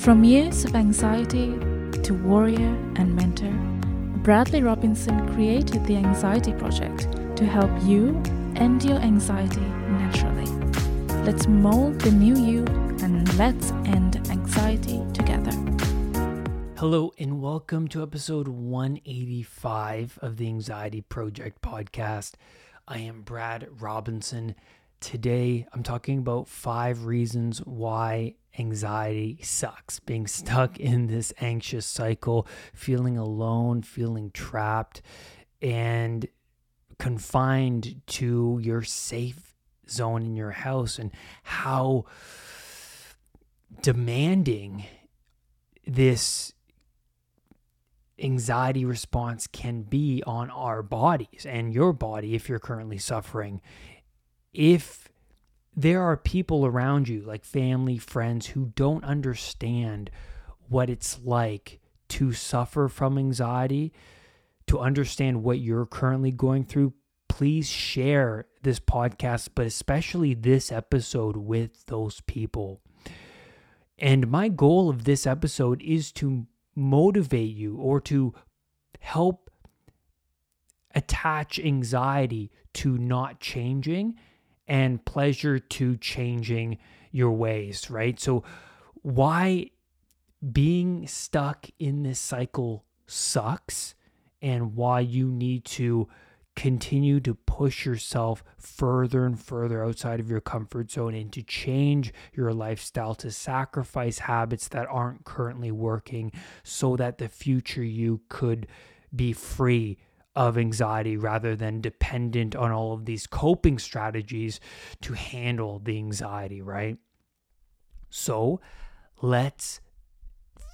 From years of anxiety to warrior and mentor, Bradley Robinson created the Anxiety Project to help you end your anxiety naturally. Let's mold the new you and let's end anxiety together. Hello, and welcome to episode 185 of the Anxiety Project podcast. I am Brad Robinson. Today, I'm talking about five reasons why anxiety sucks. Being stuck mm-hmm. in this anxious cycle, feeling alone, feeling trapped, and confined to your safe zone in your house, and how demanding this anxiety response can be on our bodies and your body if you're currently suffering. If there are people around you, like family, friends, who don't understand what it's like to suffer from anxiety, to understand what you're currently going through, please share this podcast, but especially this episode with those people. And my goal of this episode is to motivate you or to help attach anxiety to not changing and pleasure to changing your ways, right? So, why being stuck in this cycle sucks and why you need to continue to push yourself further and further outside of your comfort zone and to change your lifestyle, to sacrifice habits that aren't currently working so that the future you could be free of anxiety rather than dependent on all of these coping strategies to handle the anxiety, right? So let's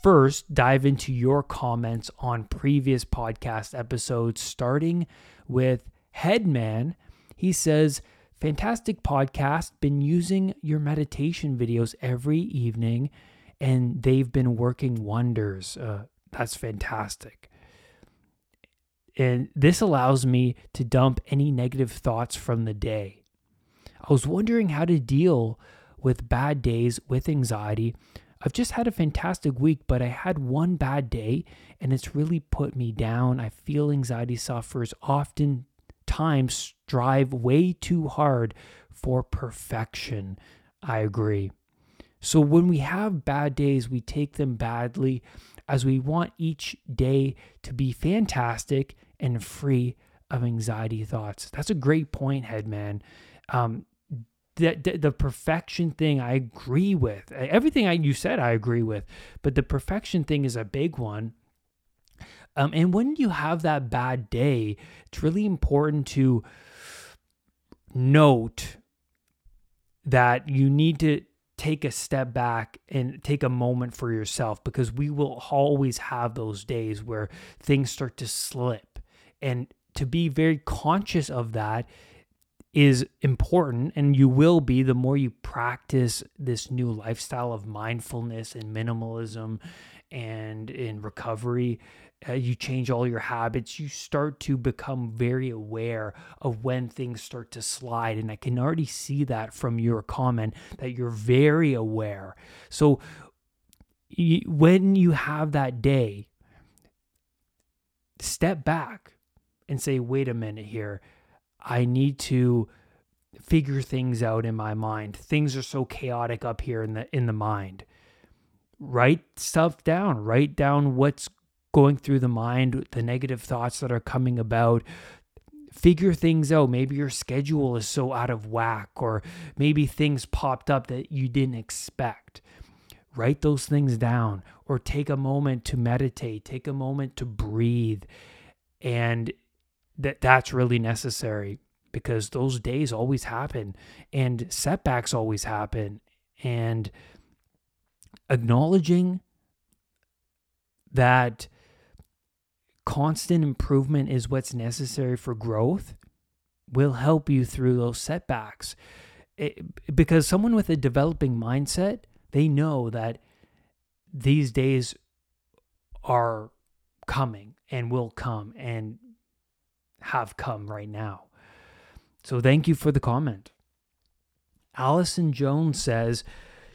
first dive into your comments on previous podcast episodes, starting with Headman. He says, Fantastic podcast. Been using your meditation videos every evening and they've been working wonders. Uh, that's fantastic. And this allows me to dump any negative thoughts from the day. I was wondering how to deal with bad days with anxiety. I've just had a fantastic week, but I had one bad day and it's really put me down. I feel anxiety sufferers often times strive way too hard for perfection. I agree. So when we have bad days, we take them badly as we want each day to be fantastic and free of anxiety thoughts. That's a great point, Headman. Um, the, the, the perfection thing I agree with. Everything I, you said I agree with, but the perfection thing is a big one. Um, and when you have that bad day, it's really important to note that you need to take a step back and take a moment for yourself because we will always have those days where things start to slip. And to be very conscious of that is important and you will be the more you practice this new lifestyle of mindfulness and minimalism and in recovery uh, you change all your habits you start to become very aware of when things start to slide. And i can already see that from your comment that you're very aware. So when you have that day step back and say wait a minute here I need to figure things out in my mind. Things are so chaotic up here in the in the mind. Write stuff down. Write down what's going through the mind, the negative thoughts that are coming about. Figure things out. Maybe your schedule is so out of whack, or maybe things popped up that you didn't expect. Write those things down, or take a moment to meditate, take a moment to breathe, and that that's really necessary because those days always happen and setbacks always happen. And acknowledging that constant improvement is what's necessary for growth will help you through those setbacks. It, because someone with a developing mindset they know that these days are coming and will come and have come right now. So thank you for the comment. Allison Jones says,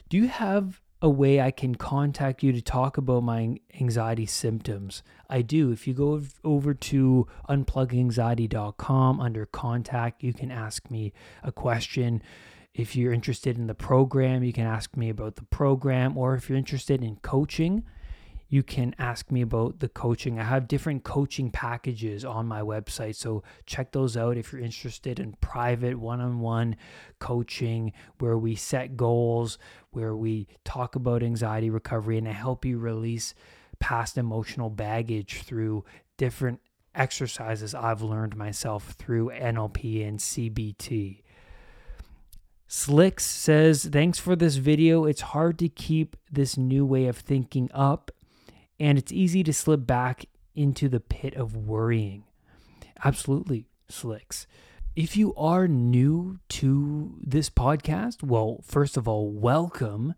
Do you have a way I can contact you to talk about my anxiety symptoms, I do. If you go over to unpluganxiety.com under contact, you can ask me a question. If you're interested in the program, you can ask me about the program, or if you're interested in coaching, you can ask me about the coaching. I have different coaching packages on my website. So check those out if you're interested in private one on one coaching where we set goals, where we talk about anxiety recovery, and I help you release past emotional baggage through different exercises I've learned myself through NLP and CBT. Slicks says, Thanks for this video. It's hard to keep this new way of thinking up and it's easy to slip back into the pit of worrying. Absolutely, Slicks. If you are new to this podcast, well, first of all, welcome.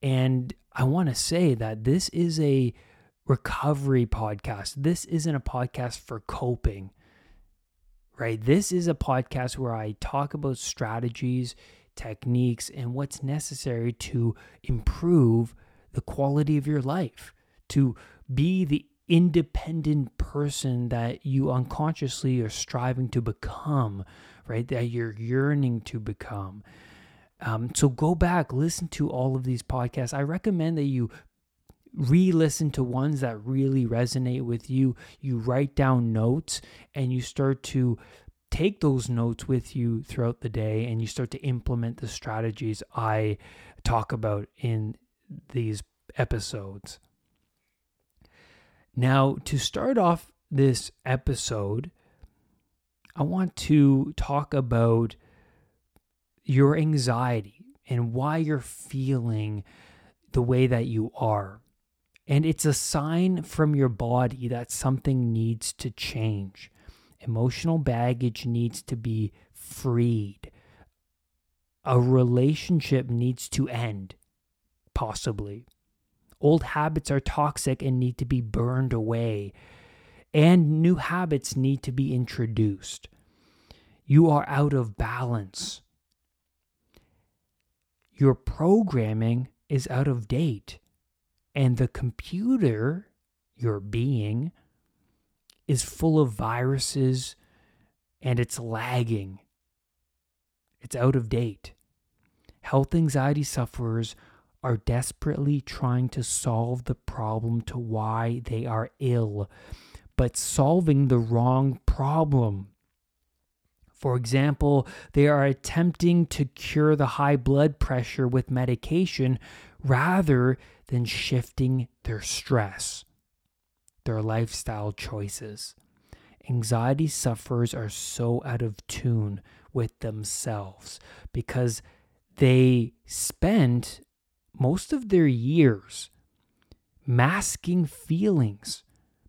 And I want to say that this is a recovery podcast. This isn't a podcast for coping, right? This is a podcast where I talk about strategies, techniques, and what's necessary to improve the quality of your life to be the independent person that you unconsciously are striving to become, right? That you're yearning to become. Um, so go back, listen to all of these podcasts. I recommend that you re listen to ones that really resonate with you. You write down notes and you start to take those notes with you throughout the day and you start to implement the strategies I talk about in these episodes. Now, to start off this episode, I want to talk about your anxiety and why you're feeling the way that you are. And it's a sign from your body that something needs to change. Emotional baggage needs to be freed. A relationship needs to end, possibly. Old habits are toxic and need to be burned away, and new habits need to be introduced. You are out of balance. Your programming is out of date, and the computer, your being, is full of viruses and it's lagging. It's out of date. Health anxiety sufferers are desperately trying to solve the problem to why they are ill, but solving the wrong problem. For example, they are attempting to cure the high blood pressure with medication rather than shifting their stress, their lifestyle choices. Anxiety sufferers are so out of tune with themselves because they spend most of their years masking feelings,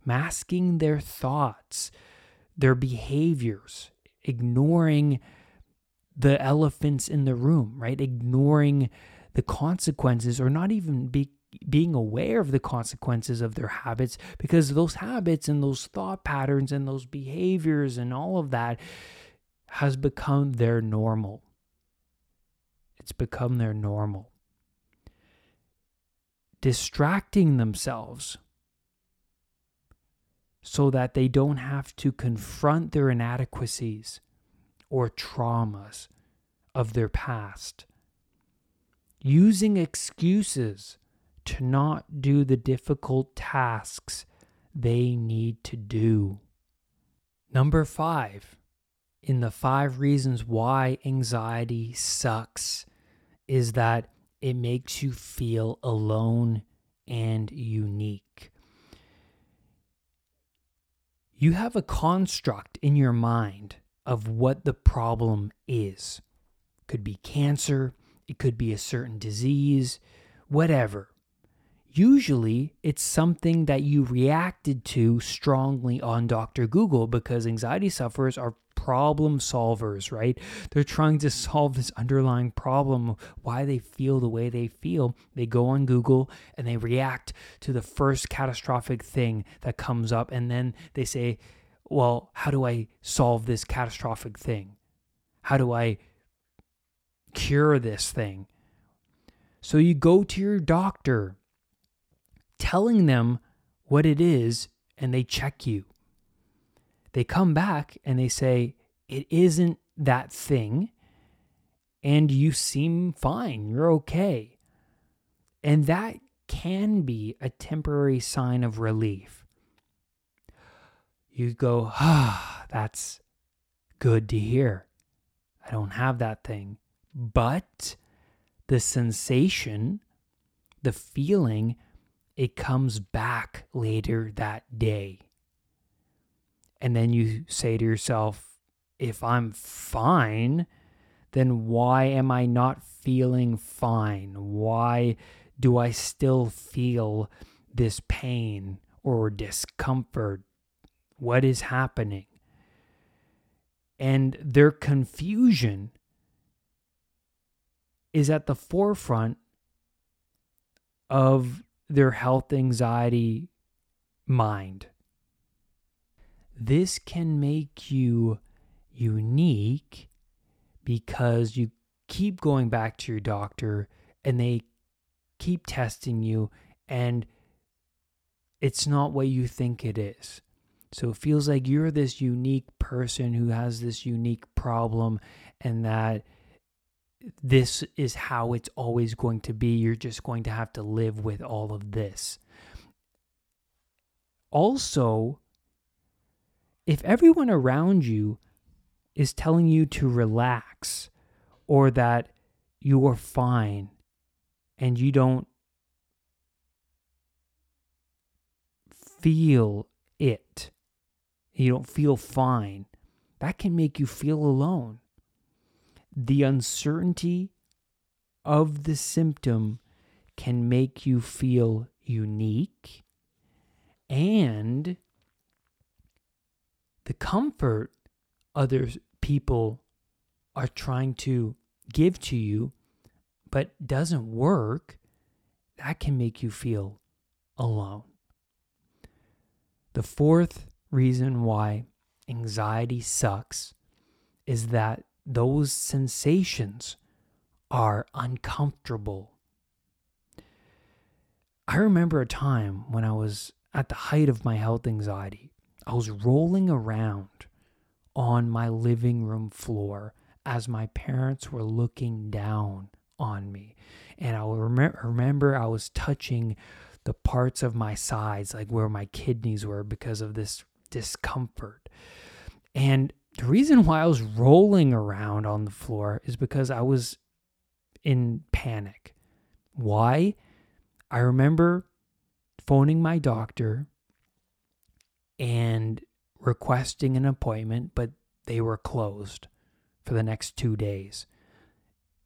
masking their thoughts, their behaviors, ignoring the elephants in the room, right? Ignoring the consequences or not even be, being aware of the consequences of their habits because those habits and those thought patterns and those behaviors and all of that has become their normal. It's become their normal distracting themselves so that they don't have to confront their inadequacies or traumas of their past. Using excuses to not do the difficult tasks they need to do. Number five, in the five reasons why anxiety sucks, is that it makes you feel alone and unique. You have a construct in your mind of what the problem is. It could be cancer, it could be a certain disease, whatever. Usually, it's something that you reacted to strongly on Dr. Google because anxiety sufferers are problem solvers, right? They're trying to solve this underlying problem, why they feel the way they feel. They go on Google and they react to the first catastrophic thing that comes up. And then they say, well, how do I solve this catastrophic thing? How do I cure this thing? So you go to your doctor telling them what it is and they check you. They come back and they say, It isn't that thing. And you seem fine. You're okay. And that can be a temporary sign of relief. You go, ah, that's good to hear. I don't have that thing. But the sensation, the feeling, it comes back later that day. And then you say to yourself, if I'm fine, then why am I not feeling fine? Why do I still feel this pain or discomfort? What is happening? And their confusion is at the forefront of their health anxiety mind. This can make you unique because you keep going back to your doctor and they keep testing you and it's not what you think it is. So it feels like you're this unique person who has this unique problem and that this is how it's always going to be. You're just going to have to live with all of this. Also, if everyone around you is telling you to relax or that you are fine and you don't feel it, you don't feel fine, that can make you feel alone. The uncertainty of the symptom can make you feel unique and the comfort other people are trying to give to you but doesn't work, that can make you feel alone. The fourth reason why anxiety sucks is that those sensations are uncomfortable. I remember a time when I was at the height of my health anxiety. I was rolling around on my living room floor as my parents were looking down on me. And I rem- remember I was touching the parts of my sides, like where my kidneys were, because of this discomfort. And the reason why I was rolling around on the floor is because I was in panic. Why? I remember phoning my doctor and requesting an appointment, but they were closed for the next two days.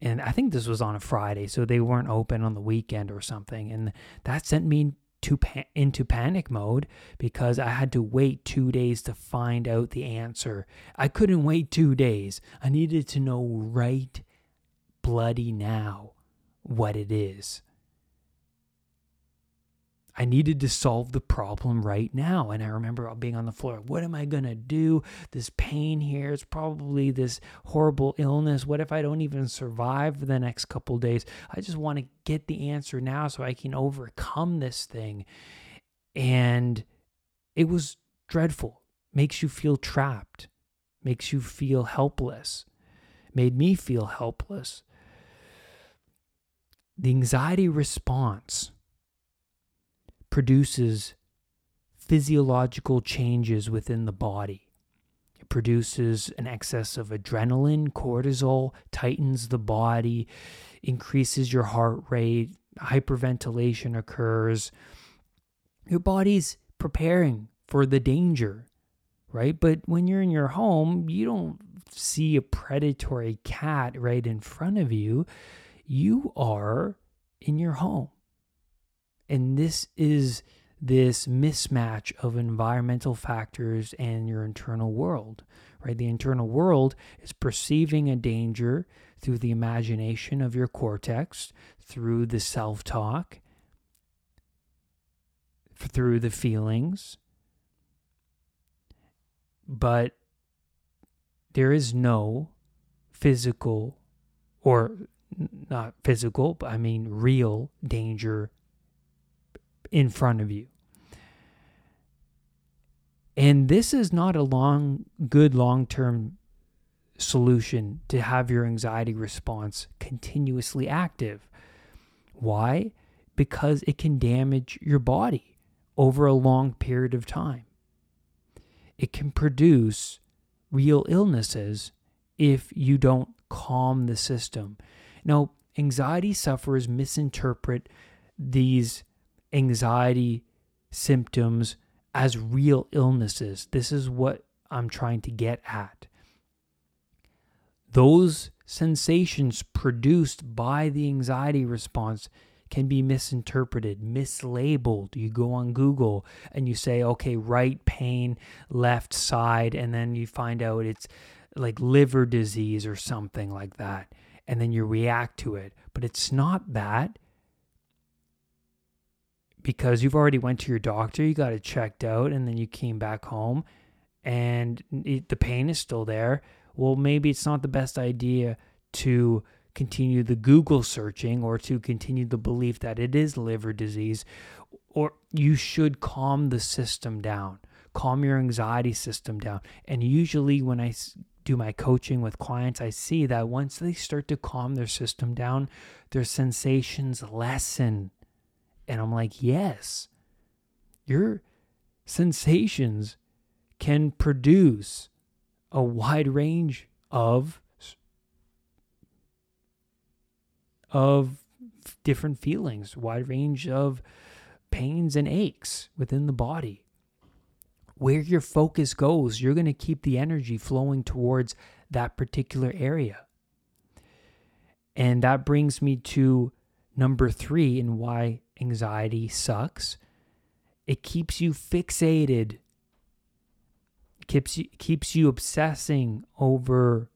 And I think this was on a Friday, so they weren't open on the weekend or something. And that sent me to into panic mode because I had to wait two days to find out the answer. I couldn't wait two days. I needed to know right bloody now what it is. I needed to solve the problem right now. And I remember being on the floor. What am I going to do? This pain here is probably this horrible illness. What if I don't even survive the next couple days? I just want to get the answer now so I can overcome this thing. And it was dreadful. Makes you feel trapped, makes you feel helpless, made me feel helpless. The anxiety response produces physiological changes within the body. It produces an excess of adrenaline, cortisol, tightens the body, increases your heart rate, hyperventilation occurs. Your body's preparing for the danger, right? But when you're in your home, you don't see a predatory cat right in front of you. You are in your home. And this is this mismatch of environmental factors and your internal world, right? The internal world is perceiving a danger through the imagination of your cortex, through the self talk, through the feelings. But there is no physical or not physical, but I mean real danger in front of you. And this is not a long, good long term solution to have your anxiety response continuously active. Why? Because it can damage your body over a long period of time. It can produce real illnesses if you don't calm the system. Now, anxiety sufferers misinterpret these anxiety symptoms as real illnesses. This is what I'm trying to get at. Those sensations produced by the anxiety response can be misinterpreted, mislabeled. You go on Google and you say, okay, right pain, left side, and then you find out it's like liver disease or something like that. And then you react to it. But it's not that because you've already went to your doctor, you got it checked out, and then you came back home and it, the pain is still there. Well, maybe it's not the best idea to continue the Google searching or to continue the belief that it is liver disease, or you should calm the system down, calm your anxiety system down. And usually, when I do my coaching with clients, I see that once they start to calm their system down, their sensations lessen. And I'm like, yes, your sensations can produce a wide range of of different feelings, wide range of pains and aches within the body. Where your focus goes, you're going to keep the energy flowing towards that particular area. And that brings me to number three and why anxiety sucks. It keeps you fixated, keeps you, keeps you obsessing over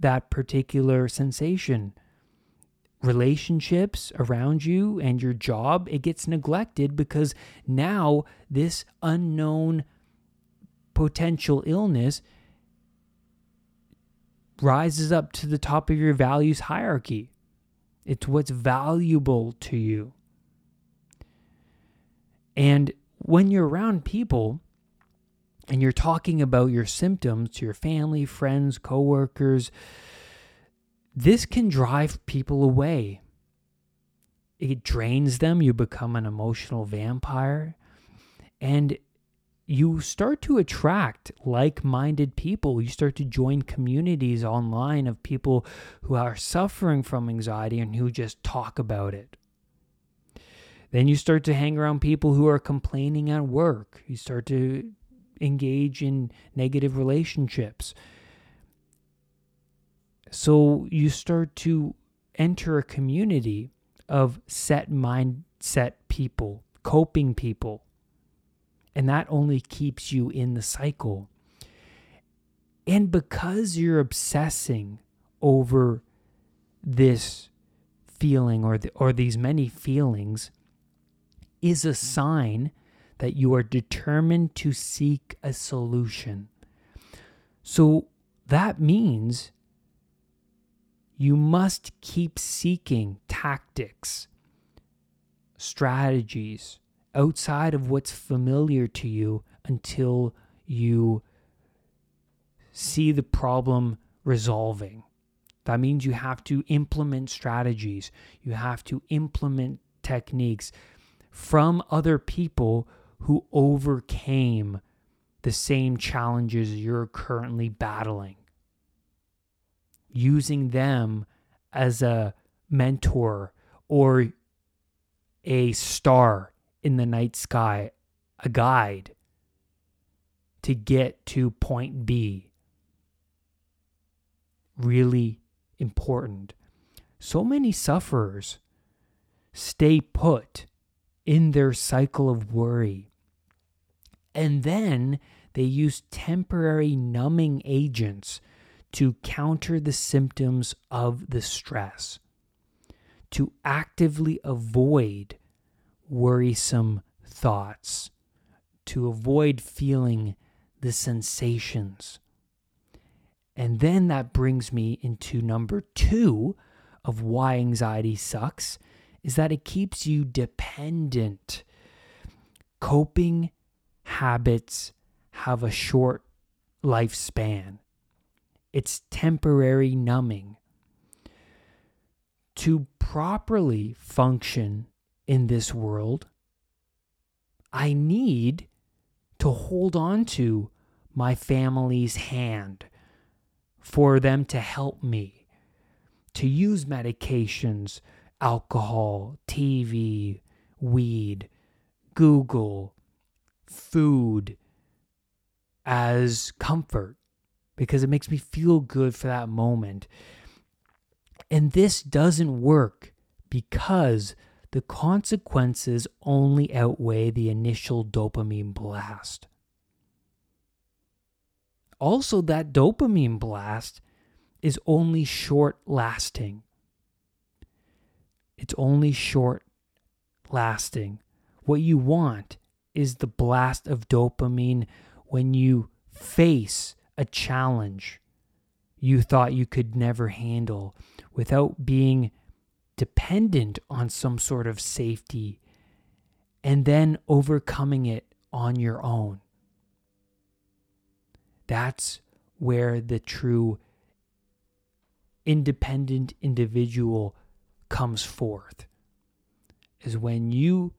that particular sensation relationships around you and your job, it gets neglected because now this unknown potential illness rises up to the top of your values hierarchy. It's what's valuable to you. And when you're around people and you're talking about your symptoms to your family, friends, coworkers, this can drive people away. It drains them. You become an emotional vampire. And you start to attract like minded people. You start to join communities online of people who are suffering from anxiety and who just talk about it. Then you start to hang around people who are complaining at work. You start to engage in negative relationships. So you start to enter a community of set mindset people, coping people. And that only keeps you in the cycle. And because you're obsessing over this feeling or the, or these many feelings is a sign that you are determined to seek a solution. So that means you must keep seeking tactics, strategies outside of what's familiar to you until you see the problem resolving. That means you have to implement strategies, you have to implement techniques from other people who overcame the same challenges you're currently battling using them as a mentor or a star in the night sky, a guide to get to point B. Really important. So many sufferers stay put in their cycle of worry. And then they use temporary numbing agents to counter the symptoms of the stress, to actively avoid worrisome thoughts, to avoid feeling the sensations. And then that brings me into number two of why anxiety sucks is that it keeps you dependent. Coping habits have a short lifespan, it's temporary numbing. To properly function in this world, I need to hold on to my family's hand for them to help me to use medications, alcohol, TV, weed, Google, food as comfort because it makes me feel good for that moment. And this doesn't work because the consequences only outweigh the initial dopamine blast. Also, that dopamine blast is only short lasting. It's only short lasting. What you want is the blast of dopamine when you face a challenge you thought you could never handle without being dependent on some sort of safety and then overcoming it on your own. That's where the true independent individual comes forth. Is when you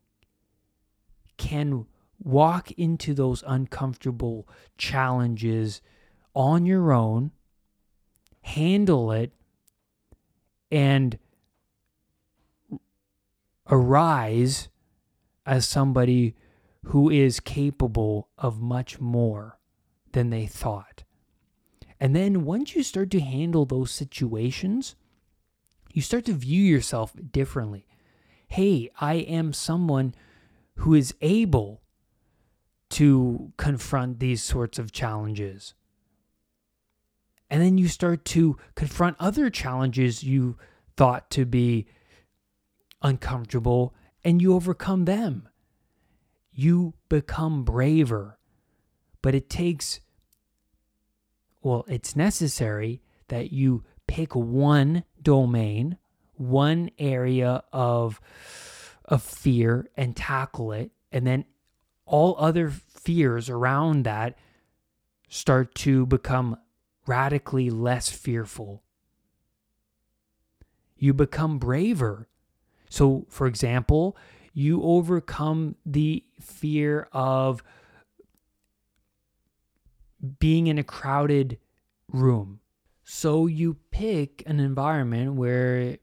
can walk into those uncomfortable challenges on your own, handle it, and arise as somebody who is capable of much more than they thought. And then once you start to handle those situations, you start to view yourself differently. Hey, I am someone who is able to confront these sorts of challenges. And then you start to confront other challenges you thought to be uncomfortable and you overcome them. You become braver. But it takes, well, it's necessary that you pick one domain, one area of, of fear and tackle it. And then all other fears around that start to become radically less fearful. You become braver so, for example, you overcome the fear of being in a crowded room. So, you pick an environment where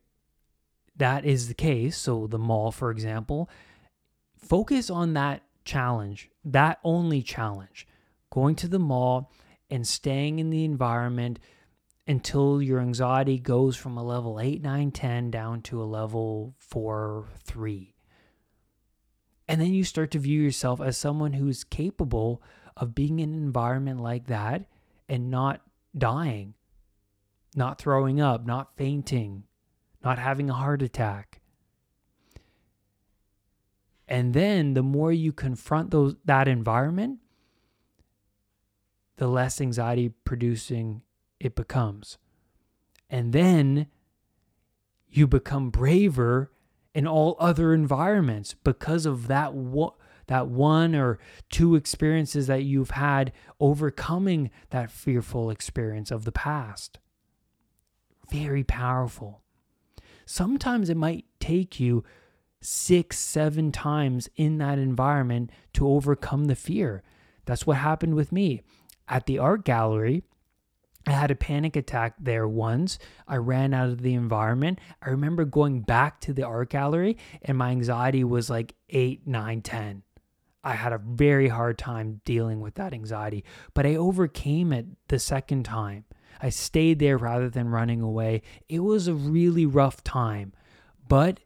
that is the case. So, the mall, for example, focus on that challenge, that only challenge. Going to the mall and staying in the environment until your anxiety goes from a level 8, 9, 10 down to a level 4, 3. And then you start to view yourself as someone who's capable of being in an environment like that and not dying, not throwing up, not fainting, not having a heart attack. And then the more you confront those that environment, the less anxiety producing it becomes. And then you become braver in all other environments because of that one that one or two experiences that you've had overcoming that fearful experience of the past. Very powerful. Sometimes it might take you six, seven times in that environment to overcome the fear. That's what happened with me. At the art gallery, I had a panic attack there once. I ran out of the environment. I remember going back to the art gallery and my anxiety was like 8, 9, 10. I had a very hard time dealing with that anxiety, but I overcame it the second time. I stayed there rather than running away. It was a really rough time, but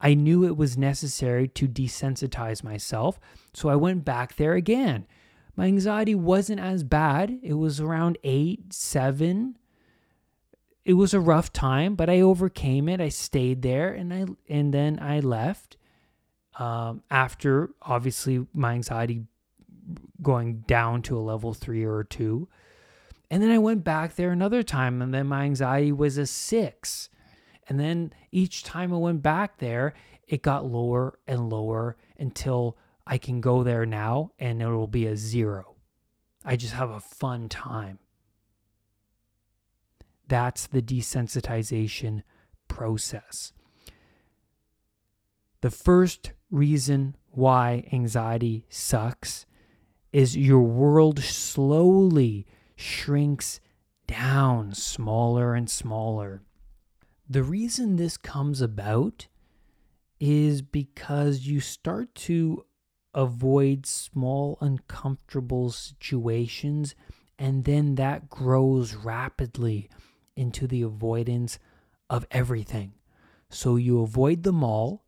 I knew it was necessary to desensitize myself. So I went back there again my anxiety wasn't as bad. It was around eight, seven. It was a rough time, but I overcame it. I stayed there and I and then I left. Um, after obviously my anxiety going down to a level three or two. And then I went back there another time, and then my anxiety was a six. And then each time I went back there, it got lower and lower until I can go there now and it'll be a zero. I just have a fun time. That's the desensitization process. The first reason why anxiety sucks is your world slowly shrinks down smaller and smaller. The reason this comes about is because you start to avoid small, uncomfortable situations, and then that grows rapidly into the avoidance of everything. So you avoid them all,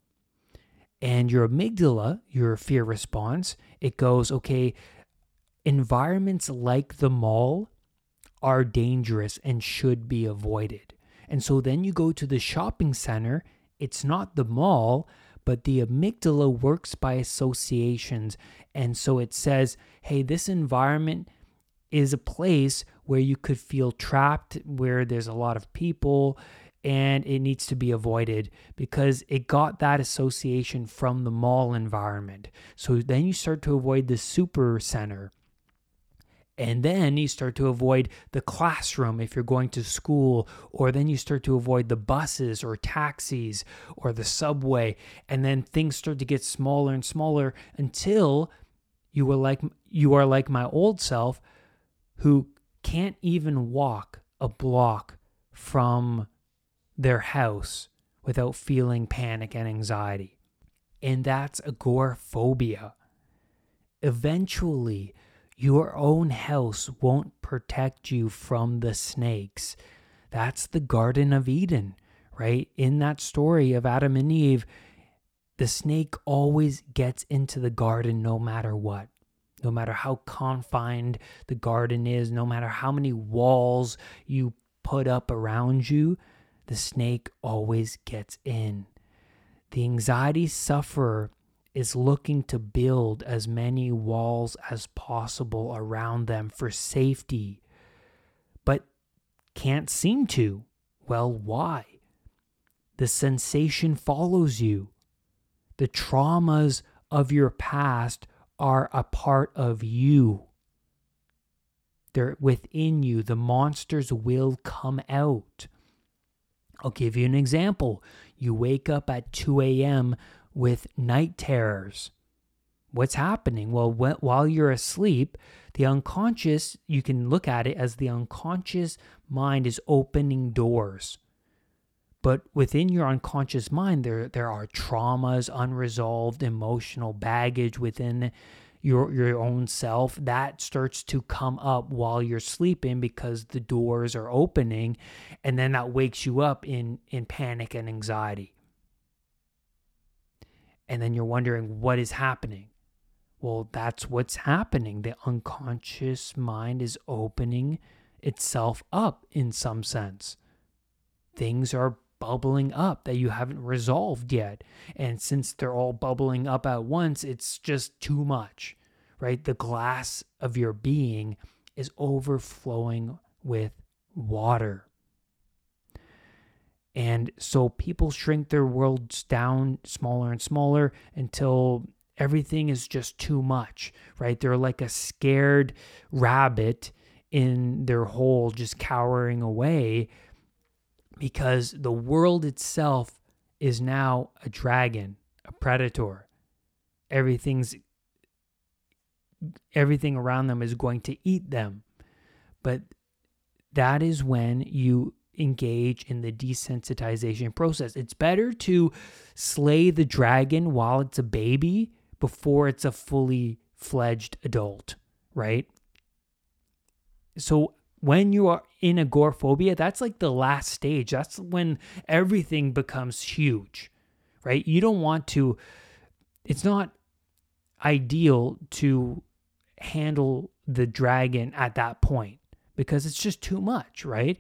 and your amygdala, your fear response, it goes, okay, environments like the mall are dangerous and should be avoided. And so then you go to the shopping center, it's not the mall, but the amygdala works by associations. And so it says, hey, this environment is a place where you could feel trapped, where there's a lot of people, and it needs to be avoided because it got that association from the mall environment. So then you start to avoid the super center. And then you start to avoid the classroom if you're going to school, or then you start to avoid the buses or taxis or the subway. And then things start to get smaller and smaller until you are like you are like my old self who can't even walk a block from their house without feeling panic and anxiety. And that's agoraphobia. Eventually, your own house won't protect you from the snakes. That's the Garden of Eden, right? In that story of Adam and Eve, the snake always gets into the garden no matter what. No matter how confined the garden is, no matter how many walls you put up around you, the snake always gets in. The anxiety sufferer is looking to build as many walls as possible around them for safety, but can't seem to. Well, why? The sensation follows you. The traumas of your past are a part of you. They're within you. The monsters will come out. I'll give you an example. You wake up at 2 a.m with night terrors. What's happening? Well, while you're asleep, the unconscious, you can look at it as the unconscious mind is opening doors. But within your unconscious mind, there, there are traumas, unresolved emotional baggage within your your own self that starts to come up while you're sleeping because the doors are opening and then that wakes you up in in panic and anxiety and then you're wondering what is happening. Well, that's what's happening. The unconscious mind is opening itself up in some sense. Things are bubbling up that you haven't resolved yet. And since they're all bubbling up at once, it's just too much, right? The glass of your being is overflowing with water. And so people shrink their worlds down smaller and smaller until everything is just too much, right? They're like a scared rabbit in their hole, just cowering away because the world itself is now a dragon, a predator. Everything's everything around them is going to eat them. But that is when you engage in the desensitization process. It's better to slay the dragon while it's a baby before it's a fully fledged adult, right? So when you are in agoraphobia, that's like the last stage. That's when everything becomes huge, right? You don't want to, it's not ideal to handle the dragon at that point because it's just too much, right?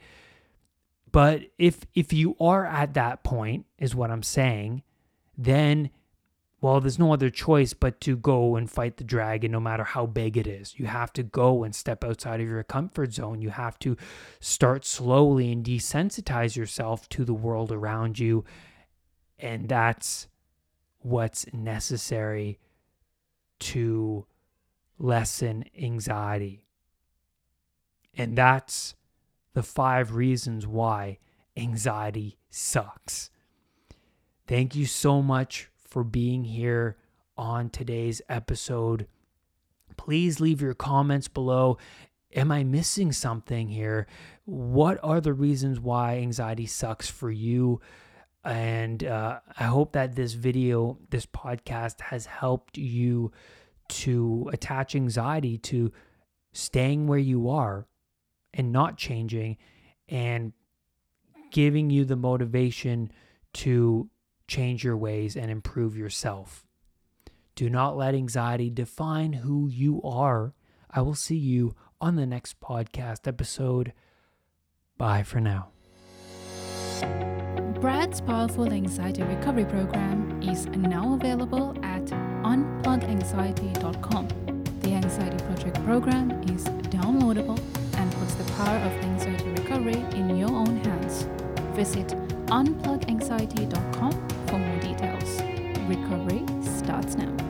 But if if you are at that point is what I'm saying, then well, there's no other choice but to go and fight the dragon no matter how big it is. You have to go and step outside of your comfort zone. You have to start slowly and desensitize yourself to the world around you. And that's what's necessary to lessen anxiety. And that's the five reasons why anxiety sucks. Thank you so much for being here on today's episode. Please leave your comments below. Am I missing something here? What are the reasons why anxiety sucks for you? And uh, I hope that this video, this podcast has helped you to attach anxiety to staying where you are and not changing and giving you the motivation to change your ways, and improve yourself. Do not let anxiety define who you are. I will see you on the next podcast episode. Bye for now. Brad's Powerful Anxiety Recovery Program is now available at unpluganxiety.com. The Anxiety Project program is downloadable the power of anxiety recovery in your own hands. Visit unpluganxiety.com for more details. Recovery starts now.